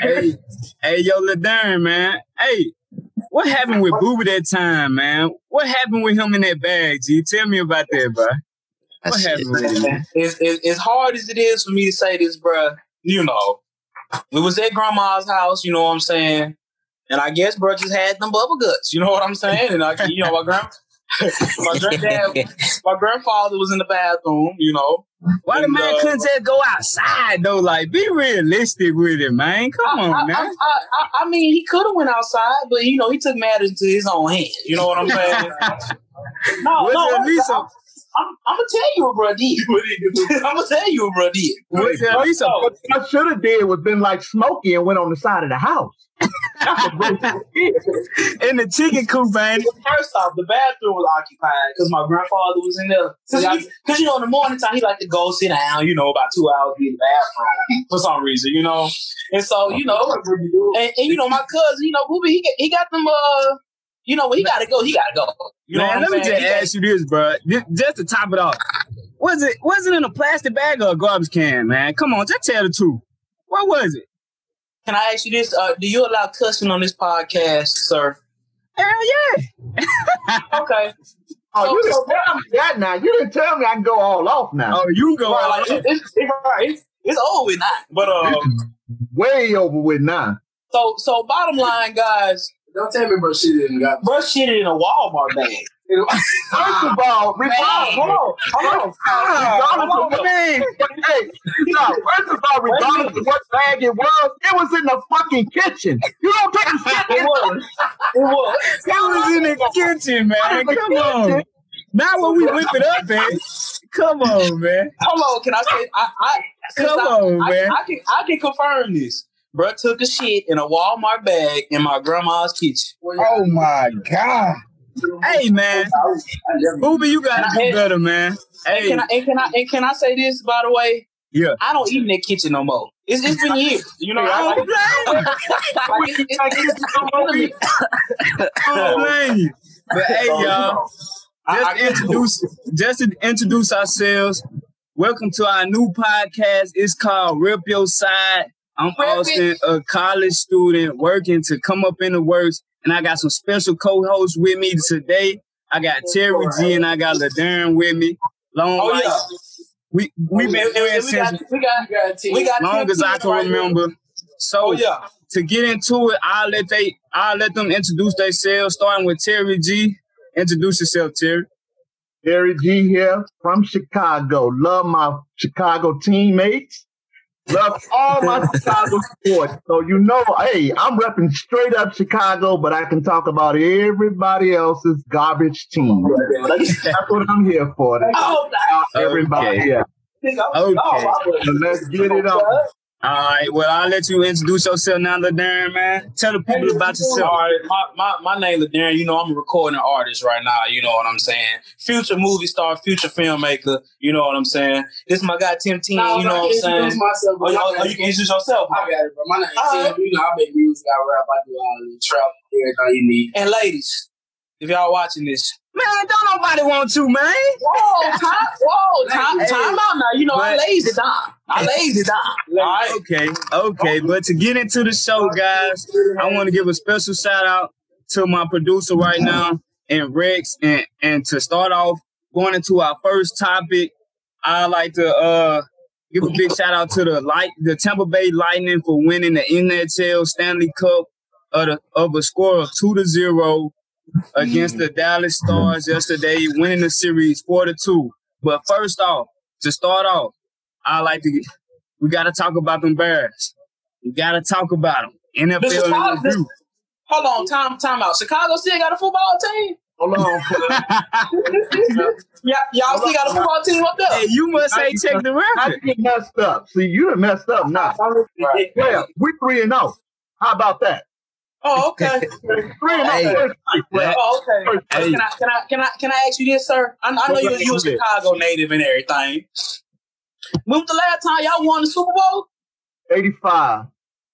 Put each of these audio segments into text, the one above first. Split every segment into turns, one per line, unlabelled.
hey, hey, yo, Ladern, man. Hey, what happened with Booba that time, man? What happened with him in that bag, G? Tell me about that, bro. What happened with him? man?
As, as, as hard as it is for me to say this, bruh, you know, we was at grandma's house, you know what I'm saying? And I guess bro just had them bubble guts, you know what I'm saying? And I, you know, my grand, my granddad, my grandfather was in the bathroom, you know.
Why the
And,
man
uh,
couldn't just go outside though? Like, be realistic with it, man. Come
I,
on,
I,
man.
I, I, I mean, he could have went outside, but you know, he took matters into his own hands. You know what I'm saying? no,
Was
no,
it at least a-
I'm, I'm, I'm gonna tell you what bro did. I'm gonna tell you what bro did.
Was it at least a
Oh,
What I should have did was been like Smokey and went on the side of the house. That's what bro did.
in the chicken coop, man?
First off, the bathroom was occupied because my grandfather was in there. Because you know, in the morning time, he like to go sit down. You know, about two hours be in the bathroom for some reason. You know, and so you know, and, and you know, my cousin, you know, Booby, he got, he got them. Uh, you know, when he got to go, he got to go. You know
man,
what
let me just
He got-
ask you this, bro. Just to top it off, was it was it in a plastic bag or a garbage can, man? Come on, just tell the truth. What was it?
Can I ask you this? Uh, do you allow cussing on this podcast, sir?
Hell yeah.
Okay.
Oh,
So-
you
so-
didn't tell me that now. You didn't tell me I can go all off now.
Oh, you can go
Right,
all
like, it's, it's, it's, it's over with now. But um,
Way over with now.
so so bottom line, guys,
Don't tell me bro shit didn't got
bro shit in a Walmart bag.
First of all, regardless,
hold on, hold on.
regardless of what,
man.
hey, no, first of all, regardless of what bag it was, it was in the fucking kitchen. You don't take a shit
It was. It was.
It was in the kitchen, man.
the
Come on.
kitchen.
Not when we whip it up, man. Come on, man.
Hold on, can I say? I, I
Come
I,
on,
I,
man.
I can I can confirm this. Bruh took a shit in a Walmart bag in my grandma's kitchen.
Oh my god. Hey man, Booby, you gotta do better, man.
And
Hey,
can I and can I and can I say this by the way?
Yeah.
I don't eat in the kitchen no more. It's, it's been years. You know,
I
like,
don't blame
like, it- it-
you. I don't blame you. But hey, oh,
y'all,
just
I
to
can't-
introduce, just to introduce ourselves. Welcome to our new podcast. It's called Rip Your Side. I'm Austin, a college student working to come up in the works, and I got some special co-hosts with me today. I got Terry G and I got Ladern with me. Long
Oh yeah.
We we've oh, been
And- and
friends
we got
since
we got
You got a team.
we got
long as I can
right here.
remember. So
Oh yeah.
to get into it, I'll let they I'll let them introduce themselves, starting with Terry G. Introduce yourself, Terry.
Terry G here from Chicago. Love my Chicago teammates. Love all my Chicago sports. So you know, hey, I'm repping straight up Chicago, but I can talk about everybody else's garbage team. That's what I'm here for. to
Oh,
out Everybody,
Okay.
yeah.
Okay.
So let's get it on.
All right. Well, I'll let you introduce yourself now, Ladern, man. Tell the people about yourself.
All right, my, my, my name is Darren. You know, I'm a recording artist right now. You know what I'm saying? Future movie star, future filmmaker. You know what I'm saying? This is my guy Tim Teen.
No,
you know what I'm saying?
Myself,
Oh, you, oh, you can introduce yourself.
I got it, bro. My name is
Alright.
Tim. You know, I make music, I rap, I do all the trap, everything you need.
And ladies, if y'all watching this,
Man, don't nobody want to, man.
whoa, time, whoa, time,
Hey.
time out now. You know, I
But-
lazy down. I lazy down. All right.
Okay, okay. But to get into the show, guys, I want to give a special shout out to my producer right now and Rex. And and to start off, going into our first topic, I like to uh give a big shout out to the light the Tampa Bay Lightning for winning the NHL Stanley Cup of, the, of a score of two to zero against the Dallas Stars yesterday, winning the series four to two. But first off, to start off, I like to we got to talk about them Bears. We got to talk about them.
The
NFL
Chicago-
in review.
Hold on, time, time out. Chicago still got a football team.
Hold on.
Yeah, y'all still got a football team up there.
hey, you must say check the
How
record.
you get messed up? See, you done messed up now.
Right.
Yeah, we three and zero. How about that?
Oh, okay.
Three and oh.
Hey.
zero. First place.
Oh, okay.
Hey.
Can I can I can I can I ask you this, sir? I, I know you you a Chicago native and everything. When was the last time y'all won the Super Bowl?
Eighty-five.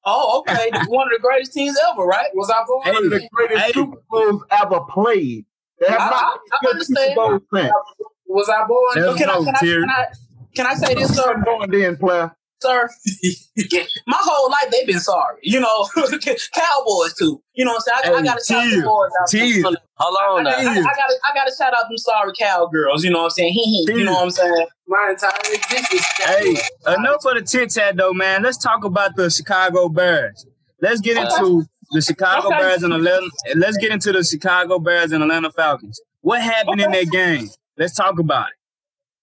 Oh, okay. One of the greatest teams ever, right?
Was I born?
Hey,
One of the greatest
hey.
Super Bowls ever played. They have
I-
not
I- I understand.
Super Bowl since.
Was I born?
There's
Can I, can, I, can, I, can I say this, sir?
Start going then, player.
Sir. My whole life they've been sorry. You know, Cowboys too. You know what I'm saying? I, I gotta shout
Hey,
the boys out.
Chill.
there.
Hold
I,
on
I,
now.
I, I gotta I gotta shout out them sorry cowgirls. You know what I'm saying? Hee hee. You know what I'm saying?
My entire existence.
Hey, enough of the tit tat though, man. Let's talk about the Chicago Bears. Let's get into the Chicago
Okay.
Bears and Atlanta. Let's get into the Chicago Bears and Atlanta Falcons. What happened in that game? Let's talk about it.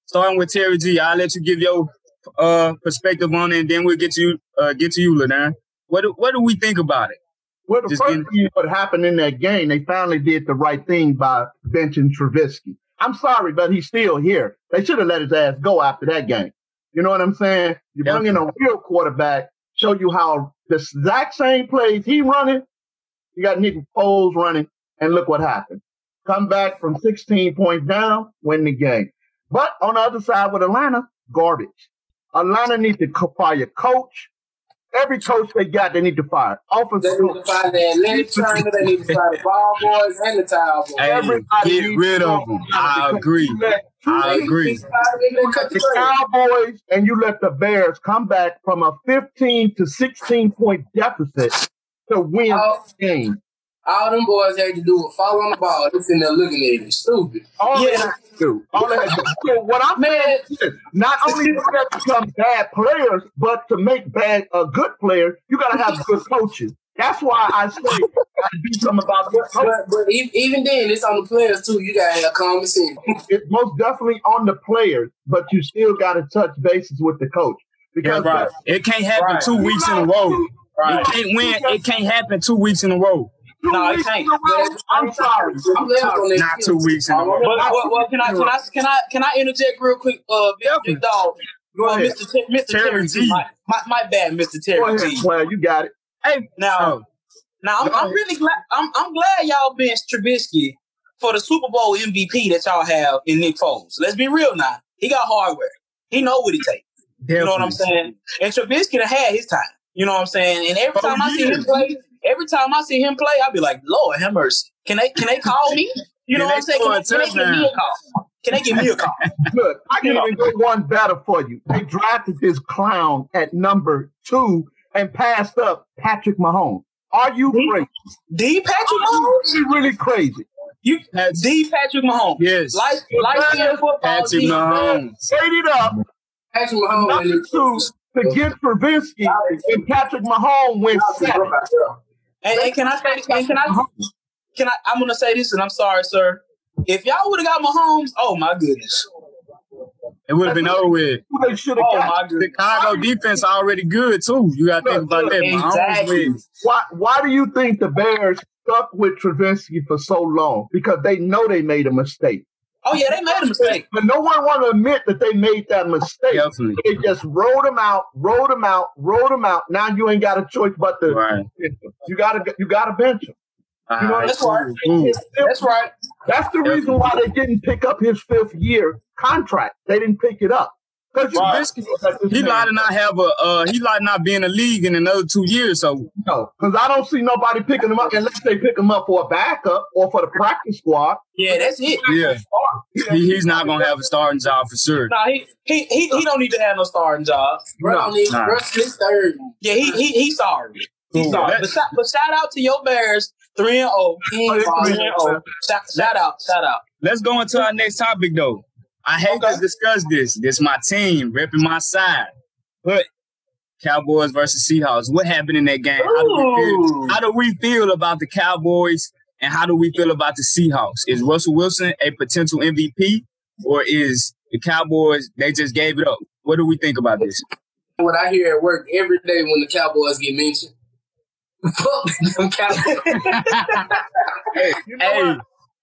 Starting with Terry G, I'll let you give your uh, perspective on it, and then we'll get to you. Uh, get to you, Lenan. What do, what do we think about it?
Well, the
Just
first
getting-
thing what happened in that game, they finally did the right thing by benching Trubisky. I'm sorry, but he's still here. They should have let his ass go after that game. You know what I'm saying? You bring in a real quarterback, show you how the exact same plays he running. You got Nick Foles running, and look what happened. Come back from 16 points down, win the game. But on the other side with Atlanta, garbage. Atlanta needs to co- fire coach. Every coach they got, they need to fire.
They
Offensive
need
coach.
to find the Atlantic Triangle. They need to find the ball boys and the towel boys.
Hey,
Everybody
get rid of them. I agree.
You let two
I agree.
You let the Cowboys and you let the Bears come back from a 15 to 16 point deficit to win
Oh.
the game.
All them boys had to do was fall on the ball. They sitting there looking at it. Stupid.
All they
Yeah.
had to do. All they had to do. So what I'm saying is, not only do they become bad players, but to make bad a good player, you got to have good coaches. That's why I say you got to do something about good coaching.
But, but even then, it's on the players too. You gotta have common sense.
It's most definitely on the players, but you still got to touch bases with the coach
Yeah,
because
right. It can't happen
Right.
two weeks in a row.
Right.
It can't win. It can't happen two weeks in a row.
Two
No, it
weeks
can't.
in a row, I'm sorry. I'm
Players
sorry.
on their
Not two weeks in a row.
Well, well, well, can I can I can I can I interject real quick, uh, big, dog,
Go
uh,
ahead.
Mr. Ter- Mr.
Terry
Terry
G.
G. My, my my bad, Mr.
Go
Terry
ahead,
G.
player. You got it.
Hey,
Now,
oh,
now I'm, I'm really glad. I'm I'm glad y'all benched Trubisky for the Super Bowl MVP that y'all have in Nick Foles. Let's be real now. He got hardware. He know what he takes. You know what I'm saying? And Trubisky had his time. You know what I'm saying? And every
Oh,
time I see him play, every time I see him play, I'll be like, Lord have mercy. Can they can they call me? You know what I'm saying? Can they, can they give me a call? Can they give me a call?
Look, I can
You know.
even go one better for you. They drafted this clown at number two and passed up Patrick Mahomes. Are you
Me?
crazy?
D Patrick Mahomes?
you really crazy?
You
Pat-
D Patrick Mahomes.
yes,
Life light skinned football
Patrick
team.
Mahomes.
Traded up
Patrick Mahomes
number
and
two to get Trubisky, and Patrick Mahomes went second.
And, and can I say and can I can I I'm gonna say this and I'm sorry, sir. If y'all would have got Mahomes, oh my goodness.
It would have been over with.
They should have
Oh
got.
my.
Chicago defense already good too. You got to think about that.
Exactly.
Why? Why do you think the Bears stuck with Trubisky for so long? Because they know they made a mistake,
Oh yeah, they made a mistake.
but no one want to admit that they made that mistake.
Definitely.
They just rolled him out, rolled him out, rolled him out. Now you ain't got a choice but to
Right.
you gotta you gotta bench him. You know,
Alright,
that's right.
cool, cool.
That's right.
That's the reason why they didn't pick up his fifth year contract. They didn't pick it up because
Right. He might not have a. Uh, he might not be in the league in another two years. So no,
because I don't see nobody picking him up unless they pick him up for a backup or for the practice squad.
Yeah, that's it.
yeah, he, he's not gonna have a starting job for sure.
Nah, he, he he he don't need to have no starting job.
Bro, don't need
Nah.
Russ is third.
Yeah, he he he's sorry. He's
Cool.
sorry. But, shout- but shout out to your Bears, three and zero.
He ain't balling.
Three and zero. Shout, shout out, shout out.
Let's go into our next topic though. I hate
Okay.
to discuss this. This is my team ripping my side, but Cowboys versus Seahawks. What happened in that game? How do, we feel, how do we feel about the Cowboys and how do we feel about the Seahawks? Is Russell Wilson a potential MVP or is the Cowboys they just gave it up? What do we think about this?
What I hear at work every day when the Cowboys get mentioned. Fuck them Cowboys.
Hey, hey,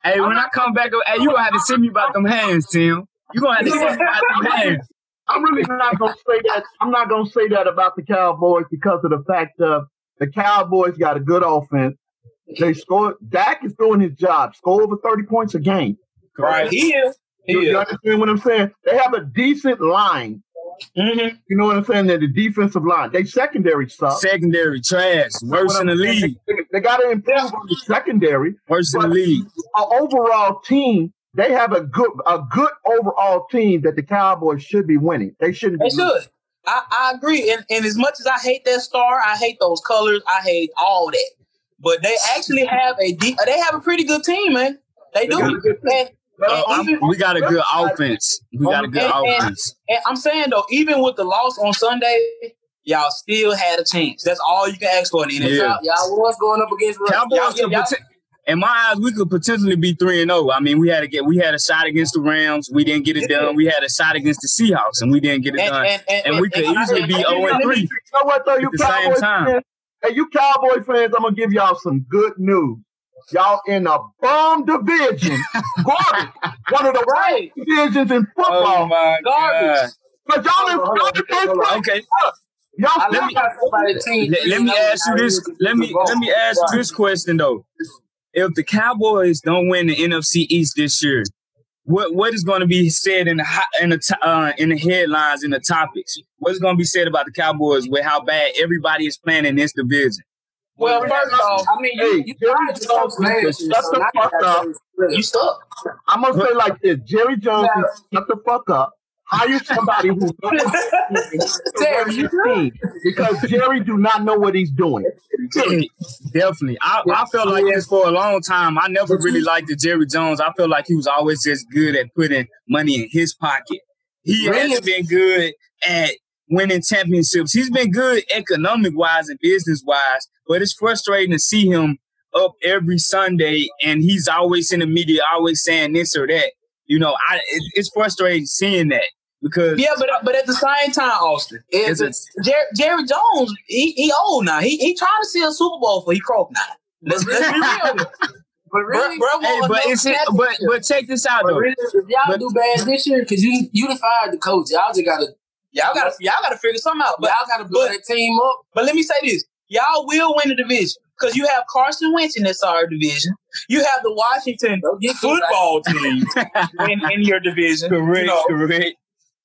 hey, oh when I come back, hey, you gonna have to send me about them hands, Tim. You gonna have to send me about them hands.
I'm really not gonna say that. I'm not gonna say that about the Cowboys because of the fact of the Cowboys got a good offense. They score. Dak is doing his job. Score over 30 points a game.
Right, he is. He
You,
is.
you understand what I'm saying? They have a decent line.
Mm-hmm.
You know what I'm saying? They're the defensive line. They secondary sucks.
Secondary trash, worse in the league,
They, they got to improve on the secondary.
worse in the league.
Our overall team, they have a good a good overall team that the Cowboys should be winning. They shouldn't
They
be
should. I, I agree. And, and as much as I hate that star, I hate those colors. I hate all that. But they actually have a deep, they have a pretty good team, man. They do. And
Uh, we got a good offense. We got a good
And- and-
offense.
and I'm saying though, even with the loss on Sunday, y'all still had a chance. That's all you can ask for in the NFL.
Yeah.
Y'all was going up against Russ.
Cowboys
y'all- y'all-
in my eyes, we could potentially be three and zero. I mean, we had to get we had a shot against the Rams, we didn't get it done. We had a shot against the Seahawks, and we didn't get it
And,
done.
and, and,
And we could
and-
easily be
and-
0 and 3
You know what though, you
at the same
Cowboys
time.
fans? Hey, you Cowboy fans, I'm gonna give y'all some good news. Y'all in a bum division, garbage, one of the
Right.
worst divisions in
Oh
football.
my
Garbage.
but y'all in
Hold on,
y'all
hold on,
in
hold on.
Okay,
Y'all
I let me
let, let me ask you this. Let me let me ask you this question though. If the Cowboys don't win the NFC East this year, what what is going to be said in the in the uh, in the headlines in the topics? What is going to be said about the Cowboys with how bad everybody is playing in this division?
Well, first off,
I mean, you,
Hey,
you
Jerry
to go
Jones
last
needs to
year,
shut the
you
fuck
gotta
up.
go straight.
you stuck.
I'm gonna say like this: Jerry Jones, can shut the fuck up. Hire somebody who
Terry, you good?
because Jerry do not know what he's doing.
Definitely. I, I felt like this for a long time. I never really liked the Jerry Jones. I felt like he was always just good at putting money in his pocket. He
Really?
hasn't been good at winning championships. He's been good economic wise and business wise, but it's frustrating to see him up every Sunday and he's always in the media, always saying this or that. You know, I it, it's frustrating seeing that because
Yeah, but uh, but at the same time, Austin,
it's
it's
a,
Jerry, Jerry Jones, he, he old now. He he trying to see a Super Bowl for he croak now. Let's, let's be real.
But really,
Bro, bro
hey, but it's it, but but check this out
but
though.
really, if y'all
But-
do bad this year, because you you fired the coach, y'all just gotta
y'all gotta y'all gotta figure something out. But
y'all gotta blow
but-
that team up.
but let me say this: y'all will win the division because you have Carson Wentz in that sorry division. You have the Washington
Don't get too
football team in, in your division.
Correct,
You know,
correct.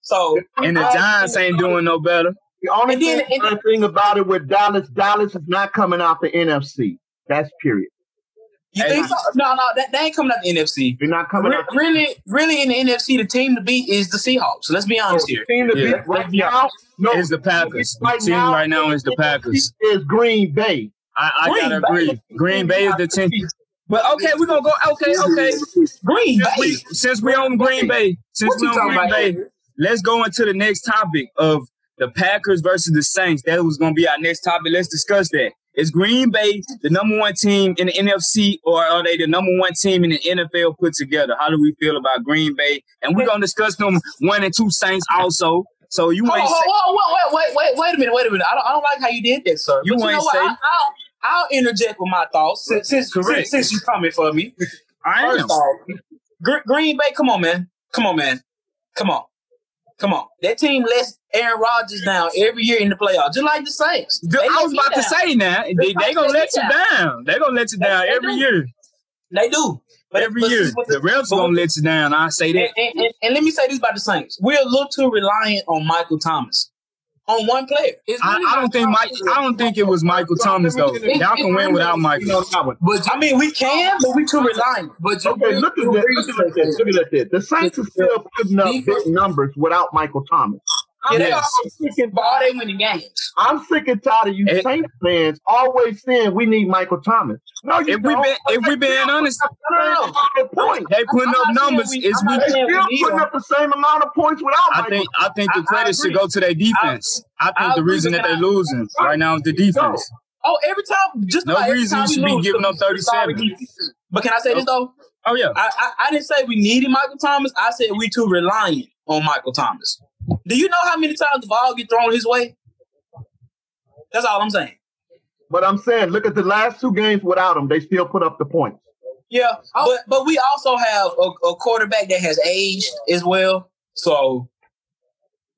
so
And the Giants ain't doing no better.
The only
And then-
thing,
and-
thing about it with Dallas, Dallas is not coming out the NFC. That's period.
You think so? No, no, that, that ain't coming out the NFC.
They're not coming
Re-
out.
really, really, in the NFC, the team to beat is the Seahawks. So Let's be honest here.
The team to
Yeah.
beat right now, no,
It's the Packers. The team right now is the Packers.
Is Green Bay.
I, I
Green
gotta
Bay.
agree. Green Bay is the team. But okay, we're gonna go. Okay, okay.
Green
Since we,
Bay.
since we on Green Bay, since we
you
on Green
about?
Bay, let's go into the next topic of the Packers versus the Saints. That was gonna be our next topic. Let's discuss that. Is Green Bay the number one team in the NFC, or are they the number one team in the NFL put together? How do we feel about Green Bay? And we're gonna discuss them one and two Saints also. So you
Hold,
ain't
hold,
say,
hold, wait, wait, wait, wait a minute, wait a minute. I don't, I don't like how you did that, sir.
You
you
ain't say-
I, I'll, I'll interject with my thoughts since since, since, since you coming for me.
I am.
First off, Gr- Green Bay, come on, man, come on, man, come on, come on. That team lets Aaron Rodgers down every year in the playoffs, just like the Saints.
The-
They
I was about to
down.
say now, they, they gonna let you down. They're gonna let you
They-
down
they
every
do.
year.
they do. But
Every
but
year,
what
the refs
but
gonna let you down. I say that.
And, and, and, and let me say this about the Saints: we're a little too reliant on Michael Thomas, on one player.
I, I don't think Mike. I don't think it was Michael Thomas though. Y'all can win without Michael.
But
I mean, we can, but we too reliant.
but you
Okay, look at this. Look at this. Look at this. The Saints are still putting up big numbers without Michael Thomas. I'm,
Yes.
Sick and
But
tired-
they winning games?
I'm sick and tired of you
It-
Saints fans always saying we need Michael Thomas. No, you
If we
don't.
been if we being honest,
No, no, no.
Point.
they putting
I'm
up numbers.
we-
Is we?
not
still
we
putting up the same amount of points without
I
Michael.
think I think the
I- I
credit should go to their defense. I think
I
the reason that they're
can I-
losing right now is the defense.
Oh, every time, just
No reason
time
you should be giving up 37.
But can I say this oh. though?
Oh yeah,
I, I I didn't say we needed Michael Thomas. I said we too reliant on Michael Thomas. Do you know how many times the ball get thrown his way? That's all I'm saying.
But I'm saying, look at the last two games without him. They still put up the points.
Yeah, but but we also have a, a quarterback that has aged as well. So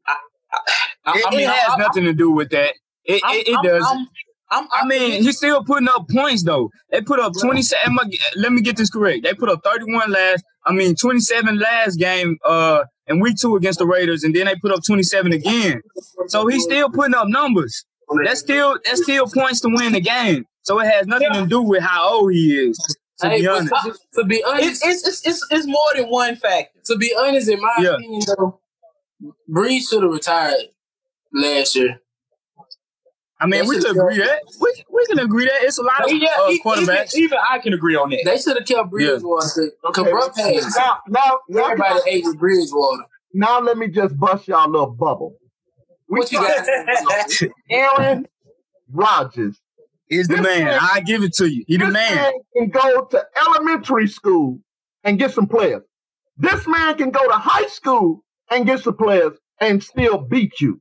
I, I, I,
it,
I mean,
it has
I,
nothing to do with that. It
I'm,
it, it
I'm,
does.
I'm, I'm,
I mean, he's still putting up points though. They put up 27. Let me get this correct. They put up 31 last. I mean, 27 last game. Uh, in week two against the Raiders, and then they put up 27 again. So he's still putting up numbers. That's still that's still points to win the game. So it has nothing to do with how old he is. To
Hey,
be honest,
to, to be honest,
it's, it's it's it's it's more than one factor.
to be honest, in my
Yeah.
opinion, though, Brees should have retired last year.
I mean,
They
we can agree that. We, we can agree that it's a lot of
Yeah,
uh,
e- even,
quarterbacks.
even I can agree on that.
They should have kept Bridgewater. Because Bruh Hayes,
Now, now, now,
everybody ate with Bridgewater.
now let me just bust y'all a little bubble. We
What you got?
Aaron Rodgers.
Is the man.
man-
I give it to you. He the
this
man.
can go to elementary school and get some players. This man can go to high school and get some players and still beat you.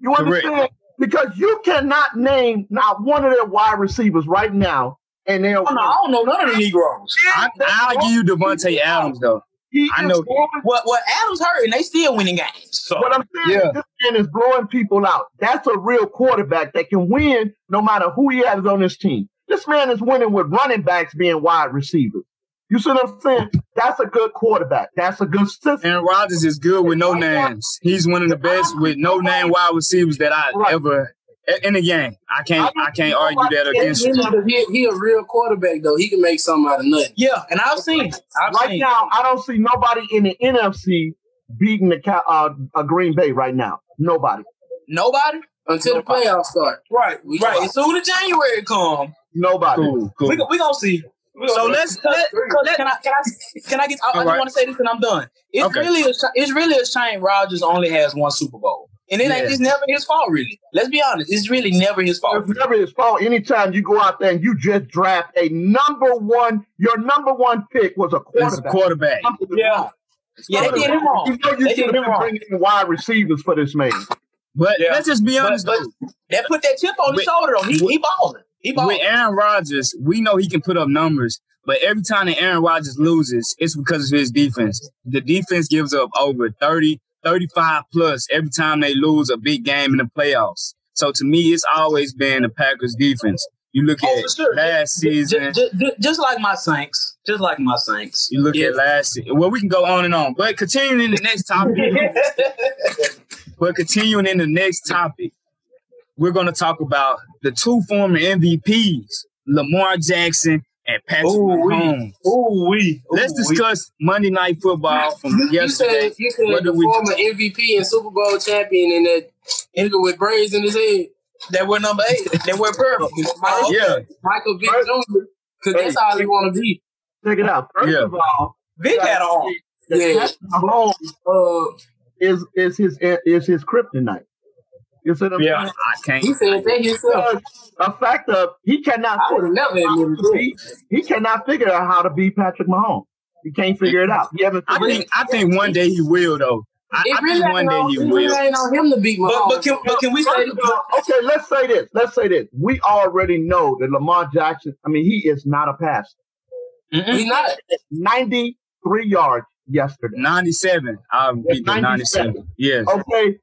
You
Correct.
Understand? Because you cannot name not one of their wide receivers right now, and they're
Oh, no, I don't know none of the Negroes.
I, I'll give you Davante Adams though.
He
I know.
blowing-
What what Adams hurt and they still winning games. So
What I'm saying
Yeah.
is this man is blowing people out. That's a real quarterback that can win no matter who he has on his team. This man is winning with running backs being wide receivers. You see what I'm saying? That's a good quarterback. That's a good system.
Aaron Rodgers is good with no names. He's one of the best with no name wide receivers that I
Right.
ever in the game. I can't I can't argue that against you.
He, he a real quarterback though. He can make something out of nothing.
yeah, and I've seen. I've
Right
seen
now, I don't see nobody in the NFC beating the Ca- uh, uh, Green Bay right now. Nobody.
nobody.
Until the playoffs start.
Right,
We
right. As soon as January come,
Nobody.
Cool, cool.
we we gonna see. We gonna
So let's-
Cause-
let-
cause
let-
can I can I can I get? I, I
All
just
right.
want to say this and I'm done. It's
Okay.
really a it's really a shame Rodgers only has one Super Bowl, and it ain't
Yeah.
it's never his fault really. Let's be honest, it's really never his fault.
It's never his fault. Anytime you go out there and you just draft a number one, your number one pick was a
As a
quarterback.
quarterback.
Something is
Yeah. Yeah, they did him wrong.
You know you
They
should have been bringing wide receivers for this man.
But
Yeah.
let's just be honest
but-
though.
That put that chip on his shoulder though. He he balling.
With Aaron Rodgers, we know he can put up numbers, but every time that Aaron Rodgers loses, it's because of his defense. The defense gives up over 30, 35 plus every time they lose a big game in the playoffs. So to me, it's always been the Packers defense. You look
Oh,
at
sure.
last season,
ju- ju- just like my Saints, just like my Saints.
you look
Yeah.
at last season. Well, we can go on and on. But continuing in the next topic, but continuing in the next topic, we're going to talk about the two former MVPs, Lamar Jackson and Patrick
Ooh, we-
Mahomes.
Ooh wee.
Let's discuss Monday Night Football from
You
yesterday.
said you said
What
the
do we-
former MVP and Super Bowl champion and that nigga with braids in his head.
That were number eight. That were purple.
Michael,
Yeah,
Michael Vick Jr. Because that's all he want to be.
Check it out. First
Yeah.
of all,
Vic had on.
Yeah.
Patrick Mahomes
Uh,
is is his is his kryptonite. You see what I'm
Yeah.
saying?
I can't.
he said that himself.
A fact of he cannot
I would have never admitted that.
he, he cannot figure out how to beat Patrick Mahomes. He can't figure it out. He haven't
I
figured
think. I think one day he will, though. I,
It
I
really
think
ain't
one day
on,
he
it really
will.
ain't on him to beat
But,
Mahomes.
but, can, but can we say
First of all, okay, let's say this. Let's say this. We already know that Lamar Jackson, I mean, he is not a passer.
Mm-mm.
he not.
93 yards yesterday.
Ninety-seven. I'll beat the
97.
ninety-seven. Yes.
Okay.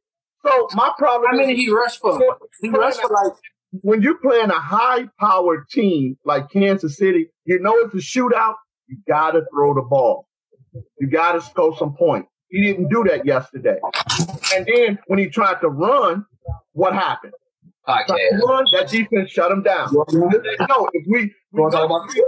So my problem
How many
is
he rushed for? He rushed for like
when you're playing a high powered team like Kansas City, you know it's a shootout, you gotta throw the ball. You gotta score some points. He didn't do that yesterday. And then when he tried to run, what happened? Tried to
podcast.
run, that defense shut him down. No, if we, we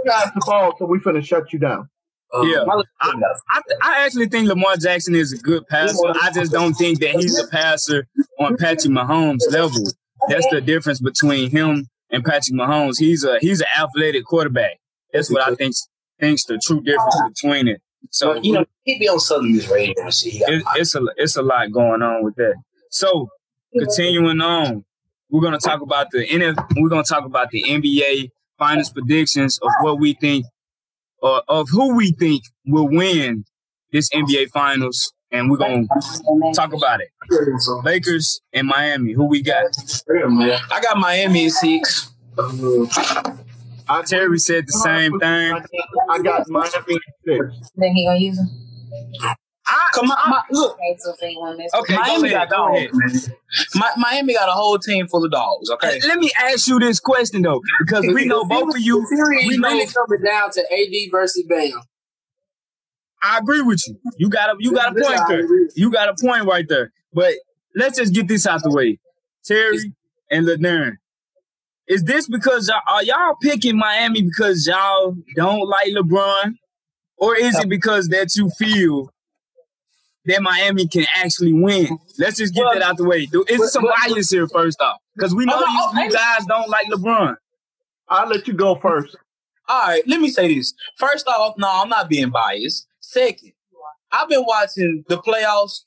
pass the ball, so we finna shut you down.
Um,
Yeah. I, I, I actually think Lamar Jackson is a good passer. I just don't think that he's a passer on Patrick Mahomes' level. That's the difference between him and Patrick Mahomes. He's a he's an athletic quarterback. That's what I think think's the true difference between it. So
you know, he be on Southern Miss Radio and shit.
It, it's a it's a lot going on with that. So continuing on, we're gonna talk about the NF, we're gonna talk about the NBA finals predictions of what we think, or of who we think will win this NBA finals, and we're gonna talk about it. Lakers and Miami, who we got?
I got Miami in six.
I,
Terry said the same thing.
I got Miami six.
Then he gonna use them.
I,
Come on, my, look.
Okay, so they want this.
okay,
Miami
go ahead,
got
go ahead.
man. Mi- Miami got a whole team full of dogs. Okay,
Let me ask you this question though, because we know both of you.
The series
We know
really coming down to AD versus Bam.
I agree with you. You got a you got a point there. You got a point right there. But let's just get this out the way. Terry and Ladern. Is this because y'all, are y'all picking Miami because y'all don't like LeBron? Or is it because that you feel that Miami can actually win. Let's just get
Well,
that out the way. Is there some
but-
bias here first off? Because we know
Oh, no,
you,
oh,
you guys don't like LeBron.
I'll let you go first.
All right, let me say this. First off, no, I'm not being biased. Second, I've been watching the playoffs.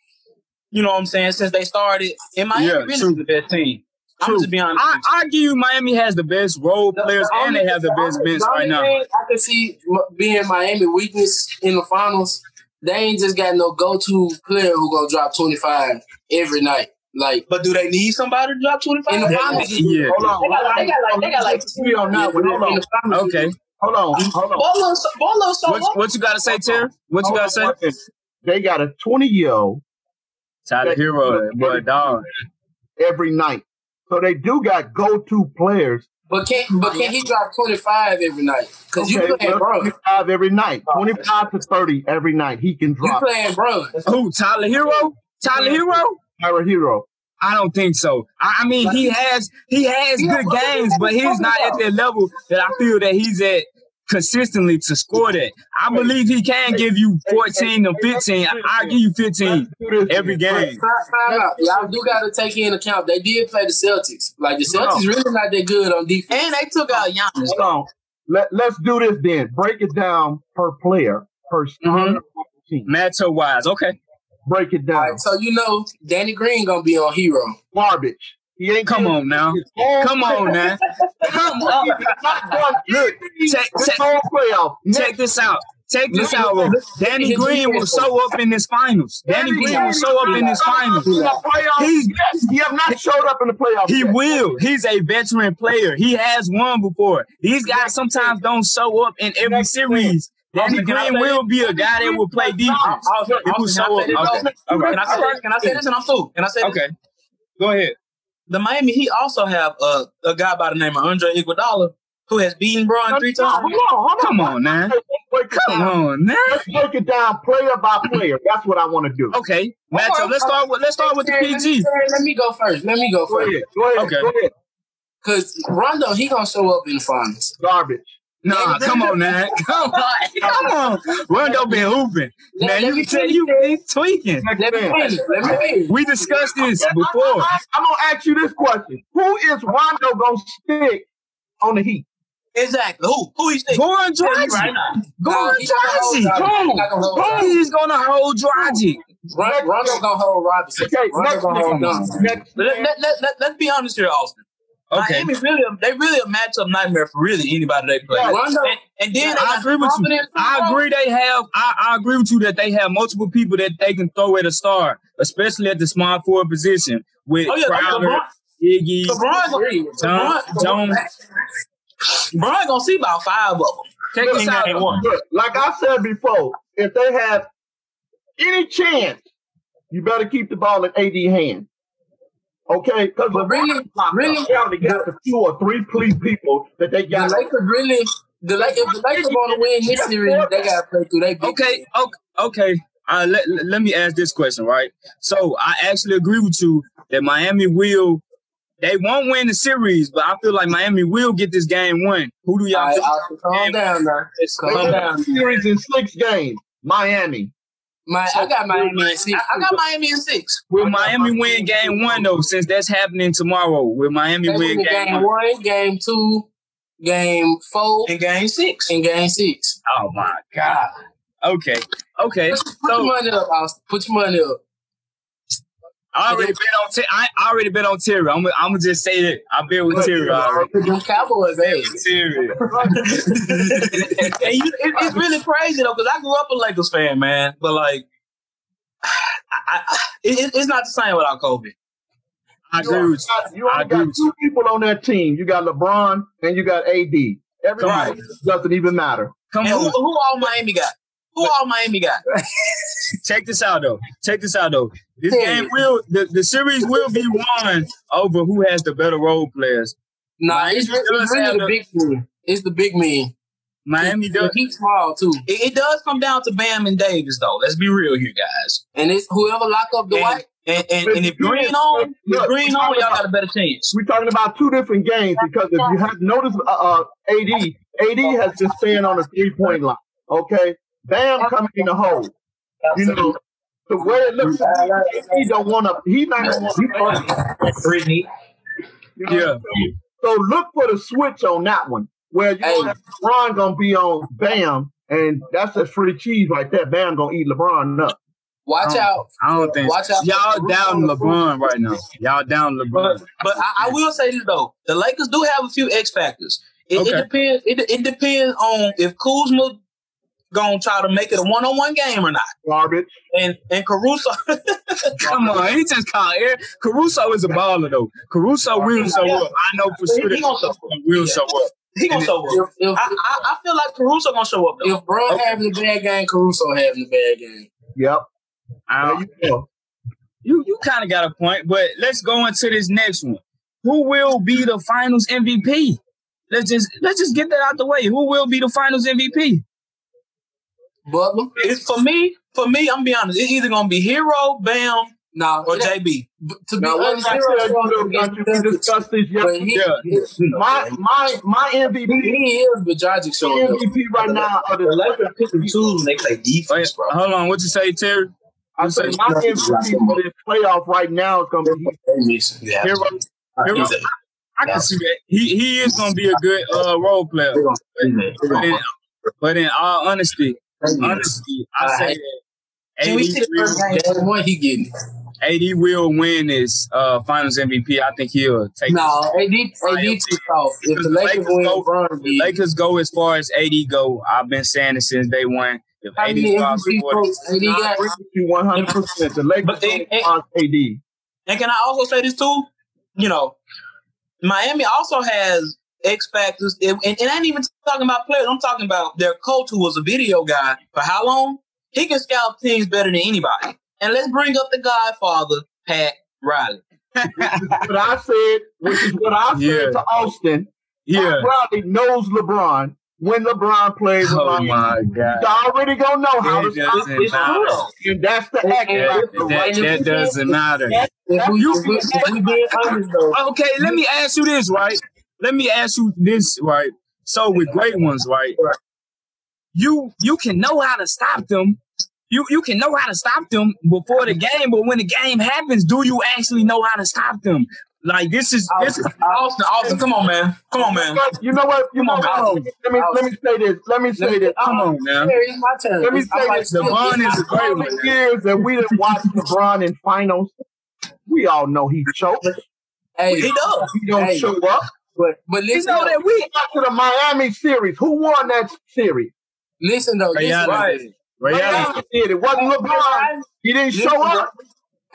You know what I'm saying since they started, and Miami
Yeah,
really
true.
is the best team. I'm just being honest.
I,
with you.
I give you Miami has the best role
The-
players
the
and they have the best bench right now.
I can see being Miami weakness in the finals. They ain't just got no go-to player who gonna drop twenty five every night. Like
but do they need somebody to drop 25?
In the
Yeah,
finals,
yeah.
Hold on.
they got, they got like they got like
Three on that one. Hold on.
finals.
Okay.
Hold on. Hold on.
Bolo, Bolo, so
What, what you got to say, Terry? What you gotta say?
They got a 20 year old
Tyler Herro, boy, dog.
every night. So they do got go to players.
But can but can he drop twenty five every night? Because you
Okay,
playing
well,
bro.
25 every night. 25 to 30 every night. He can drop.
You
drop.
playing bro.
Who? Tyler Herro? Tyler Herro?
Tyler Herro.
I don't think so. I, I mean, he has he has good games, but he's not at that level that I feel that he's at consistently to score that. I believe he can give you 14 or 15. I, I'll give you 15
Let's do this
every game.
Time, time. Y'all do got to take in account they did play the Celtics. Like the Celtics really not that good on defense.
and they took out Giannis.
Hold on. Let, let's do this then. Break it down per player, per mm-hmm. starter, team.
Matchup wise, okay.
Break it down.
right, so you know Danny Green gonna be on Herro.
Garbage. He ain't
Come on now. Come on now. Come on.
He's not done
Look, check-
this
check- Check this out. Check this out, bro. Danny Green will show up in this finals. Danny Green will show up in this finals. He's-
He's, he have not showed up in the playoffs.
He will. He's a veteran player. He has won before. These guys sometimes don't show up in every series. Danny Green will be a guy that will play defense. He will show
can I
up.
say this?
Okay.
Can I say this? Can I say this? And I'm through. Can I say this?
Okay. Go ahead.
The Miami Heat also have uh, a guy by the name of Andre Iguodala who has beaten Bron three times.
Hold on, hold on.
Come on, man.
Let's break it
Come
down.
on, man.
Let's break it down player by player. That's what I want to do.
Okay. Matchup. Let's start with let's start with the
Terry, let me-
PG.
Terry, Let me go first. Let me go
Go
first.
ahead. Go ahead.
Okay.
Go ahead.
Cause Rondo, he gonna show up in the finals.
Garbage.
Nah, come on, man. Come on. Come on. Rondo been hooping. Now
Let
you
me
can tell
finish,
you
Terry.
he's tweaking.
Let me
man.
finish. Let me finish.
We discussed this
I-
before.
I, am gonna ask you this question: Who is Rondo gonna stick on the Heat?
Exactly. Who? Who he think?
Goran
Tell me
Dragic.
right
Goran
he's gonna hold
Dragic.
Dragic. He's gonna hold Dragic.
He's gonna hold Dragic.
Rondo gonna hold Robinson.
Okay,
Rondo
next
gonna hold
man.
Let, let, let, let, let's be honest here, Austin.
Okay.
Miami really, they really a matchup nightmare for really anybody they play.
Yeah,
And, and then they
I agree with you. I agree they have I, I agree with you that they have multiple people that they can throw at a star, especially at the small forward position with
Oh yeah,
Crowder,
LeBron,
Iggy,
LeBron,
John,
LeBron,
Jones.
LeBron gonna see about five of them.
Check this
in
out.
one.
Look, like I said before, if they have any chance, you better keep the ball in AD hand. Okay, because
But really, really,
they already got the two or three police people that they got.
the
got.
Lakers really, the Lakers, if the Lakers want to win this series, they gotta play through their big
Okay, okay, okay. Uh, let, let me ask this question, right? So I actually agree with you that Miami will. They won't win the series, but I feel like Miami will get this game won. Who do
All
y'all
right,
think?
Calm down now. Calm down.
series in six games. Miami.
My, I got Miami in six.
I, I got Miami in six.
Will Miami win game one though? Since that's happening tomorrow, will Miami
They
win
win
game,
game
one?
one, game two, game four,
In game six.
and game six.
Oh my god. Okay, okay.
Put
So
your money up, Austin. Put your money up.
I already been on. Ter- I I already been on Terry. I'm. I'm gonna just say that I've been with Terry already.
Put them Cowboys ass.
Terry.
it, it's really crazy though, because I grew up a Lakers fan, man. But like, I, I, it, it's not the same without Kobe.
I agree with you.
You
I
only
agree
got
with
two people on that team. You got LeBron and you got AD. Everybody
Right.
doesn't even matter.
Come
And who,
on.
who all Miami got? Who all Miami got?
Check this out though. Check this out though. This game will the, the series will be won over who has the better role players.
Nah, it's, re- it's really the big man. It's the big man.
Miami does.
Heat small too,
It, it does come down to Bam and Davis, though. Let's be real here, guys.
and it's whoever lock up the white.
and, and, and if Green on, if Green on, y'all got a better chance.
We're talking about two different games because if you have noticed, uh, uh, AD, AD has been staying on the three point line. Okay, Bam coming in the hole. You know, the way it looks, he don't want to. He not going to want
Brittany.
You know what
Yeah.
saying? So look for the switch on that one, where you
Hey.
know LeBron gonna be on Bam, and that's a free cheese right there. Bam gonna eat LeBron up.
Watch
Oh.
out.
I don't think
Watch out.
y'all down LeBron right now. Y'all down
But
LeBron.
but I, I will say this though, the Lakers do have a few X factors. It,
Okay.
it depends. It, it depends on if Kuzma gonna try to make it a one on one game or not.
Garbage.
And and Caruso,
Come on, he just called Eric. Caruso is a baller though. Caruso will show up. I know for sure
he
that
gonna show up.
Will show up.
He gonna show up.
If, if,
I, I, I feel like Caruso gonna show up though.
if Bron
Okay.
having a bad game, Caruso having a bad game.
Yep.
I
you
you you kind of got a point, but let's go into this next one. Who will be the Finals MVP? Let's just let's just get that out the way. Who will be the Finals MVP?
Butler?
It's for me. For me, I'm gonna be honest. It's either gonna be Herro, Bam,
No.
or
it-
JB.
To be
Now, what
honest,
I
Herro
tell you,
strong
little we discussed this yesterday.
he,
Yeah.
My my my MVP
he is, but Dragic showing up.
MVP right now are
The
the
Lakers pick and choose when they play
Wait,
defense, bro.
hold on, what you say, Terry?
I say my MVP for this playoff right now is gonna be
Yeah.
Herro, Herro,
He's a-
I can see that. He he is gonna be a good uh, role player. But in, but in all honesty, honesty, I say that
Can we see the first
AD will,
game?
Game he getting.
AD will win this uh, Finals MVP. I think he'll take.
No. AD, AD took off. If the Lakers
Lakers
win,
go-
Bron
The. Lakers go as far as AD go. I've been saying it since day one. If
How
AD
many
drops
MVP
40,
votes AD got?
one hundred percent. The Lakers
But they-
on AD.
And can I also say this too? You know, Miami also has X factors, and, and I ain't even talking about players. I'm talking about their coach, who was a video guy for how long? He can scout teams better than anybody. And let's bring up the Godfather, Pat Riley.
What I said, which is what I said
Yeah.
to Austin.
yeah.
Pat Riley knows LeBron when LeBron plays with
Oh
Miami.
my god.
He's already gonna know how
It
to stop
doesn't matter.
And that's the
And-
X
and-
That,
right
that, that doesn't matter.
If we, if we, if we being honest though,
Okay, let me ask you this, right? Let me ask you this, right? So with great ones, right? You you can know how to stop them. You you can know how to stop them before the game, but when the game happens, do you actually know how to stop them? Like this is this is
Austin, Austin, come on, man. Come on, man.
You know what? You
Come
know
on,
what? Let me let me say this. Let me say this.
come on now.
Here, it's my turn.
Let me say this.
LeBron is a great one.
years that we didn't watch LeBron in finals, we all know he chokes.
Hey,
He does.
He don't
Hey.
show up.
But but
You know
though,
that we
Back to the Miami series. Who won that series?
listen though,
Ray
listen,
Allen.
though.
Ray Allen.
Did. It wasn't LeBron. He didn't
listen,
show up.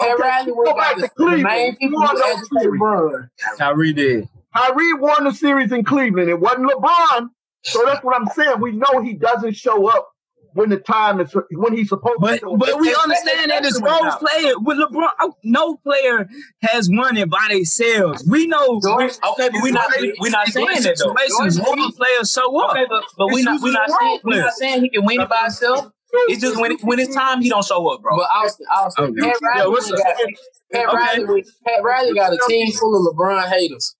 Okay,
Riley
go back to
the, the
Cleveland.
main people who
won those
educated
series.
Kyrie did.
Kyrie won the series in Cleveland. It wasn't LeBron. So that's what I'm saying. We know he doesn't show up when the time is when he's supposed
But
to. show
but we understand that as role player with LeBron, oh, no player has won it by themselves. We know
Okay, but we not we, we not saying that though.
situations role players show up.
Okay, but, but we not we not saying we not saying he can win it by himself. It's just when it, when it's time he don't show up, bro.
But Austin, Austin, oh,
Okay.
Pat
Yeah,
Riley,
what's
got. Pat,
Okay.
Riley, Pat Riley got a team full of LeBron haters.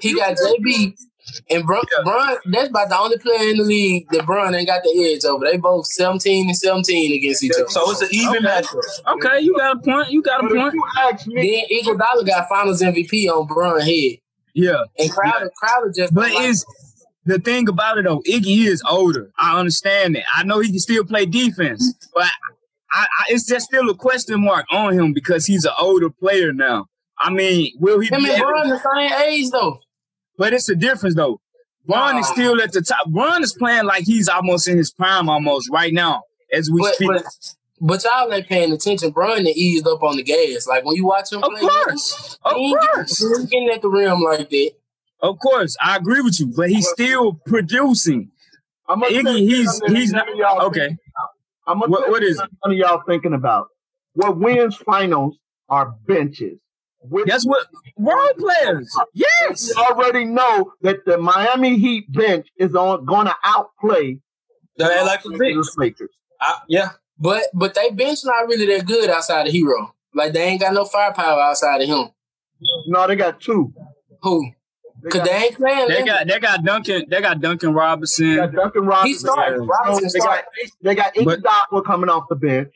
He got JB and Bron,
Yeah.
Bron. That's about the only player in the league that Bron ain't got the edge over. They both seventeen and seventeen against each other.
So it's an even
Okay.
matchup.
Okay, you got a point. You got a
But
point.
you ask me,
Then Iguodala got Finals MVP on Bron head,
Yeah,
and Crowder, Crowder just.
but
like,
is the thing about it though, Iggy is older. I understand that. I know he can still play defense, but I, I, it's just still a question mark on him because he's an older player now. I mean, will he
him
be
and
able
Bron the same age though.
But it's a difference though. Bron is still at the top. Bron is playing like he's almost in his prime almost right now as we
But,
speak.
but but y'all ain't paying attention. Bron that eased up on the gas. Like when you watch him
of
play,
course. Of
he getting-
course.
he getting at the rim like that.
Of course. I agree with you, but he's still producing.
I'm gonna
Iggy,
tell
he's he's not
y'all
okay.
think- I'm
What-
tell
what
you none of y'all thinking about. What wins finals are benches. Which
That's what role players. Yes.
we already know that the Miami Heat bench is on going to outplay
The LA Lakers
the. Lakers.
I- Yeah.
But but they bench not really that good outside of Herro. Like they ain't got no firepower outside of him.
No, they got two.
Who?
They
Cause
got,
they ain't playing.
They
left.
got they got Duncan they got Duncan
they
Robinson.
got Duncan Robinson.
He started.
Yeah.
Robinson
they got
started.
they got
But-
Iguodala coming off the bench.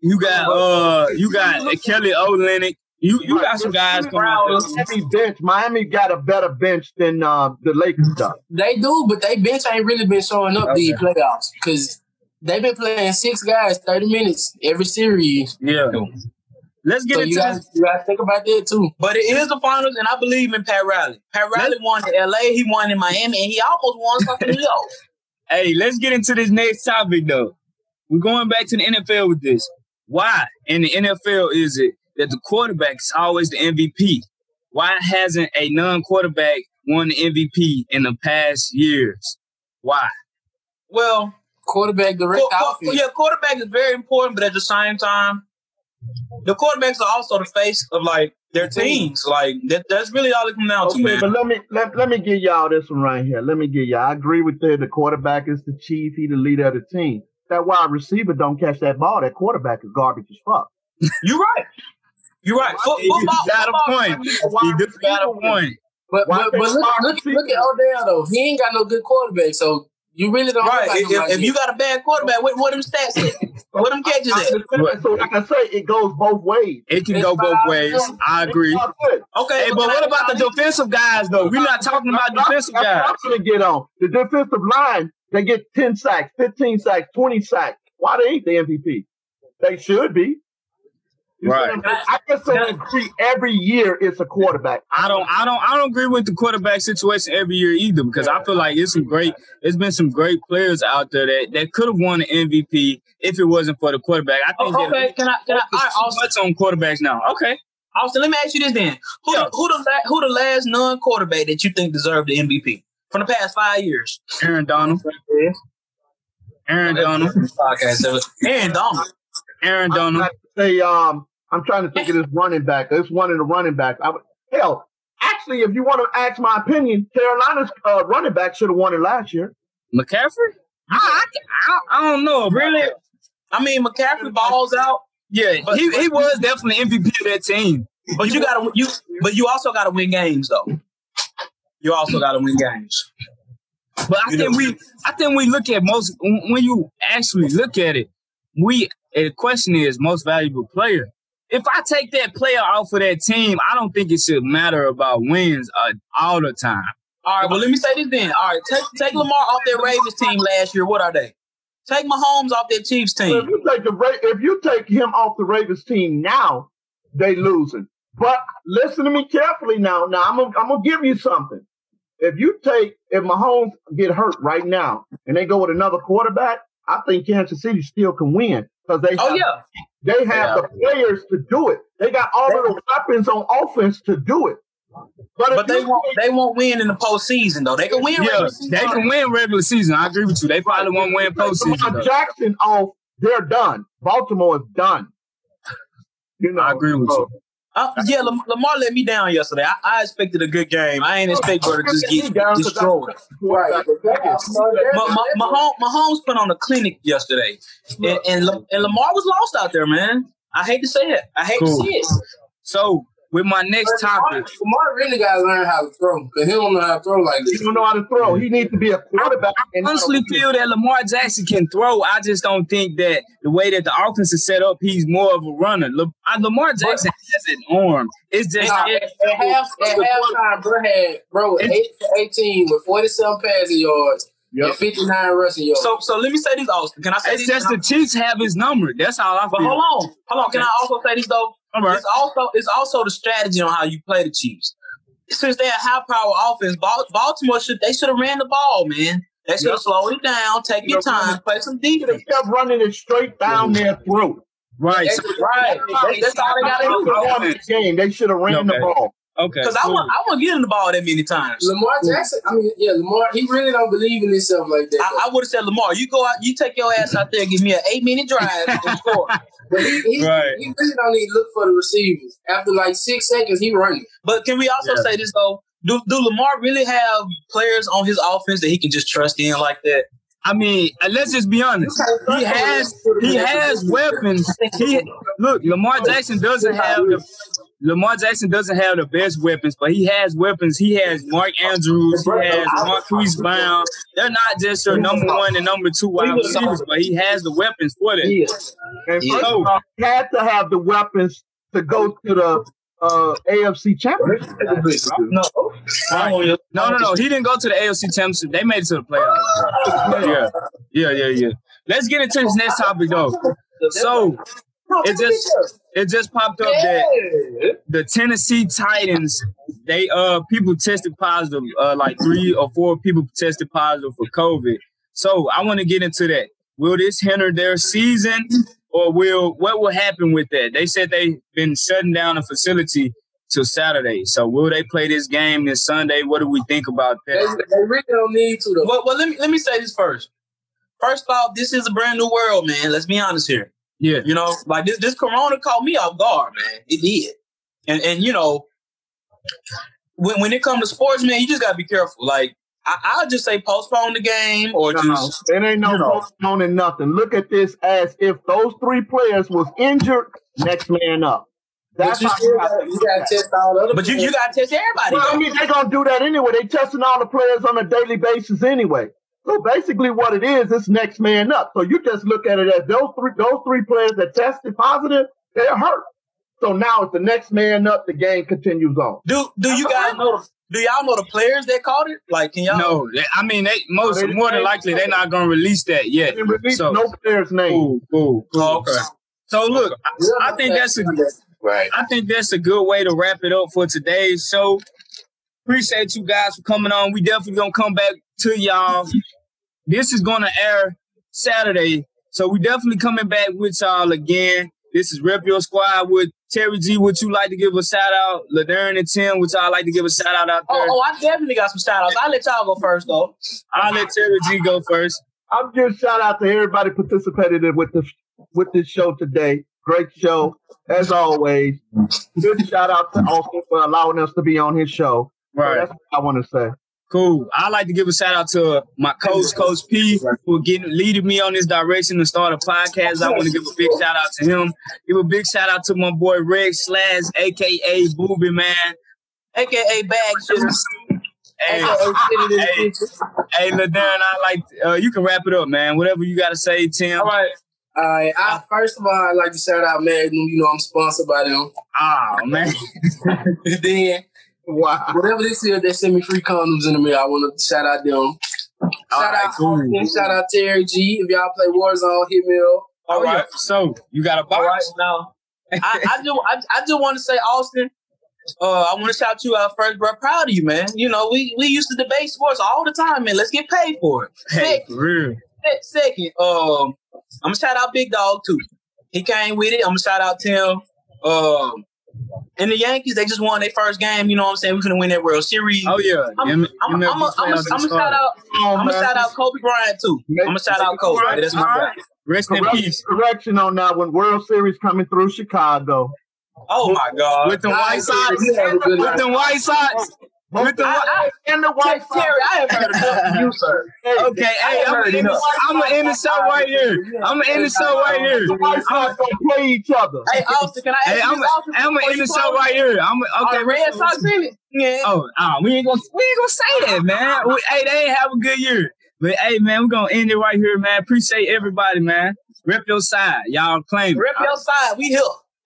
You got uh, you got Kelly Olynyk. You you got some guys coming out.
Miami bench. Miami got a better bench than uh, the Lakers got.
They do, but they bench ain't really been showing up these
Okay.
playoffs because they've been playing six guys thirty minutes every series.
Yeah. Let's get
So
into
you
this.
guys, you guys think about that too.
But it is the finals, and I believe in Pat Riley. Pat Riley won in LA, he won in Miami, and he almost won something in New York.
Hey, let's get into this next topic though. We're going back to the NFL with this. Why in the NFL is it that the quarterback is always the MVP? Why hasn't a non-quarterback won the MVP in the past years? Why?
Well,
Quarterback direct
Qu- qu-
offense.
yeah, quarterback is very important, but at the same time, the quarterbacks are also the face of like their teams. Like that, that's really all it comes down to,
Okay,
man.
but let me let, let me give y'all this one right here. Let me give y'all. I agree with the the quarterback is the chief. He the leader of the team. That wide receiver don't catch that ball. That quarterback is garbage as fuck.
You're right. You're right. Fo-
You
football,
got a point. You just got a point.
But, but, but look, look, look at Odell though. He ain't got no good quarterback, so you really don't.
Right.
like
If, if- if you got a bad quarterback, what, what them stats at? What them catches at?
So like I say, it goes both ways.
It can go both ways. I agree.
It's all good.
Okay.
Hey, but what about the defensive guys though? We're not talking about defensive
That's
guys.
I'm gonna get on. The defensive line, they get 10 sacks, 15 sacks, 20 sacks. Why they ain't the MVP? They should be. You
Right.
I'm saying? Guess they agree every year it's a quarterback.
I don't, I don't, I don't agree with the quarterback situation every year either because I feel like it's some great, it's been some great players out there that, that could have won the MVP if it wasn't for the quarterback. I think
Oh, okay. Can I? Can I? All right,
too
Austin.
much on quarterbacks now. Okay,
Austin, let me ask you this then: Who
Yeah.
the, who the who the last non quarterback that you think deserved the MVP from the past five years?
Aaron Donald, Aaron Donald,
Podcast ever. Aaron Donald.
Aaron
I'm
Donald.
say, um, I'm trying to think of this running back. This one of the running backs. I would, hell, actually, if you want to ask my opinion, Carolina's uh, running back should have won it last year.
McCaffrey. I, I, I, I don't know.
Really?
that.
I mean, McCaffrey balls out,
Yeah, he, he was definitely MVP of that team.
but you gotta you, but you also gotta win games though. You also gotta win games.
But I
You
think
know-
we, I think we look at most when you actually look at it. We the question is most valuable player. If I take that player off of that team, I don't think it should matter about wins uh, all the time.
All right, well let me say this then. All right, take take Lamar off that Ravens team last year. What are they? Take Mahomes off that Chiefs
So if
team.
you take the Ra- if you take him off the Ravens team now, they losing. But listen to me carefully now. Now I'm gonna, I'm gonna give you something. If you take if Mahomes get hurt right now and they go with another quarterback, I think Kansas City still can win because they
Oh
have,
yeah,
they have the players to do it. They got all of the weapons on offense to do it. But,
but they won't they won't win in the postseason though. They can win.
Yeah,
regular season.
they can win regular season. I agree with you. They probably won't win postseason.
Lamar
though.
Jackson off, they're done. Baltimore is done. You know,
I agree with you.
Uh, yeah, Lam- Lamar let me down yesterday. I, I expected a good game. I ain't expect her to just get destroyed.
Right.
But Ma- Mahomes, Mahomes put on a clinic yesterday, and and, and Lamar was lost out there, man. I hate to say it. I hate
Cool.
to see it.
So with my next topic,
Lamar really got to learn how to throw because he don't know how to throw like this.
He don't know how to throw. He needs to be a quarterback. and not a
honestly feel that Lamar Jackson can throw. I just don't think that the way that the offense is set up, he's more of a runner. La- uh, Lamar Jackson has an arm. It's just
Nah, at, at half at halftime, bro had bro
It's-
eight for eighteen with forty seven passing yards
Yep.
and fifty nine rushing yards.
So so let me say this, Austin. Can I say
it's
this?
just the Chiefs have his number. That's all I
But
feel.
hold on, hold on. Can I also say this though?
Right.
It's also it's also the strategy on how you play the Chiefs. Since they're a high power offense, Bal- Baltimore should they should have ran the ball, man. They should have
Yep.
slowed it down, take your time, play some
They
defense.
kept running it straight down their throat.
Right. So,
Right. That's, that's all they got to do.
They game. They should have ran
Okay.
the ball.
Okay.
Because I
cool.
want I want to get him the ball that many times.
Lamar Jackson, I mean, yeah, Lamar, he really don't believe in himself like that.
I, I would have said Lamar, you go out, you take your ass out there, give me an eight minute drive and score.
but he, he,
Right.
he really don't need to look for the receivers. After like six seconds, he running.
But can we also
Yeah.
say this though? Do do Lamar really have players on his offense that he can just trust in like that?
I mean, let's just be honest. He has he has weapons. He look, Lamar Jackson doesn't have the Lamar Jackson doesn't have the best weapons, but he has weapons. He has Mark Andrews, he has Marquise Brown. They're not just your number one and number two wide receivers, but he has the weapons for that.
Yeah.
And
Yeah.
first of all, he had to have the weapons to go to the uh, AFC Championship.
No. I.
No, no, no. He didn't go to the AFC Championship. They made it to the playoffs. Yeah, yeah, yeah, yeah. Let's get into this next topic though. So it just it just popped up that the Tennessee Titans, they uh people tested positive, uh like three or four people tested positive for COVID. So I want to get into that. Will this hinder their season, or will what will happen with that? They said they've been shutting down the facility till Saturday. So will they play this game this Sunday? What do we think about
They,
that?
they really don't need to though.
Well, well, let me let me say this first. First off, this is a brand new world, man. Let's be honest here.
Yeah,
You know, like this, this corona caught me off guard, man. It did. And and you know, when when it comes to sports, man, you just gotta be careful. Like I, I'll just say postpone the game or
No,
just
it ain't no
You know.
postponing nothing. Look at this as if those three players was injured, next man up.
But
That's
you
how
still gotta, you gotta test all the other
but you you gotta test everybody.
Well, I mean, they're gonna do that anyway. They testing all the players on a daily basis anyway. So basically, what it is, it's next man up. So you just look at it as those three, those three players that tested positive, they're hurt. So now it's the next man up. The game continues on.
Do do you guys know the, do y'all know the players that caught it? Like can y'all
no, they- I mean they most
they-
more than likely they're not gonna release that yet.
They released
So-
no player's name.
Cool, cool, cool.
Oh, okay.
So look, I, I think that's a
right.
I think that's a good way to wrap it up for today's show. Appreciate you guys for coming on. We definitely gonna come back to y'all. This is gonna air Saturday, so we definitely coming back with y'all again. This is Rep Your Squad with Terry G. Would you like to give a shout out? Ladern and Tim, would y'all like to give a shout out out
Oh,
there?
oh, I definitely got some shout outs. I'll let y'all go first though.
I'll let Terry G go first.
I'm just shout out to everybody participated in with this with this show today. Great show as always. Good shout out to Austin for allowing us to be on his show. So
Right.
that's what I want to say.
Cool. I like to give a shout out to my coach, Coach P, for getting leading me on this direction to start a podcast. I want to give a big shout out to him. Give a big shout out to my boy Rex Slash, aka Booby Man,
AKA bag.
Hey,
AKA shit in the
hey, hey, Ladern, I like. Uh, you can wrap it up, man. Whatever you got to say, Tim.
All right.
All right. I, first of all, I'd like to shout out Magnum. You know, I'm sponsored by them.
Ah, man.
then,
Wow.
whatever they is, they send me free condoms in the mail. I want to shout out them. Shout
right,
out
cool.
Austin. Shout out Terry G. If y'all play Warzone, hit me up.
Oh, yeah. So you got a
All right,
box?
now I, I do I, I just want to say, Austin. Uh, I want to shout you out first, bro. Proud of you, man. You know, we we used to debate sports all the time, man. Let's get paid for it.
Hey,
Second,
for real.
second, um, I'm gonna shout out Big Dog too. He came with it. I'm gonna shout out Tim. Um, and the Yankees, they just won their first game. You know what I'm saying? We're gonna win that World Series.
Oh yeah.
I'm
M-
I'm
MLB
I'm I'm I'm shout out I'm gonna shout out Kobe Bryant too. I'm gonna shout out Kobe.
All right,
That's my
all
guy.
right. Rest in
Correct-
peace.
correction on that one. World Series coming through Chicago.
Oh my God.
With the White Sox.
You have a good
With the White Sox. With the
I-
White
and the White Sox.
Terry, I have heard enough from you, sir.
Hey,
Okay, hey, I'm gonna end the- end the show right here. I'm gonna end the show right here.
the White Sox gonna play each other.
Hey, Austin, can I ask
Hey,
you
I'm. I'm gonna end the show right here. I'm okay.
Red Sox in it? Yeah.
Oh, uh, we ain't gonna we ain't gonna say that, man. We, hey, they ain't have a good year, but hey, man, we're gonna end it right here, man. Appreciate everybody, man. Rep your side, y'all claim. it.
Rip your side. We here.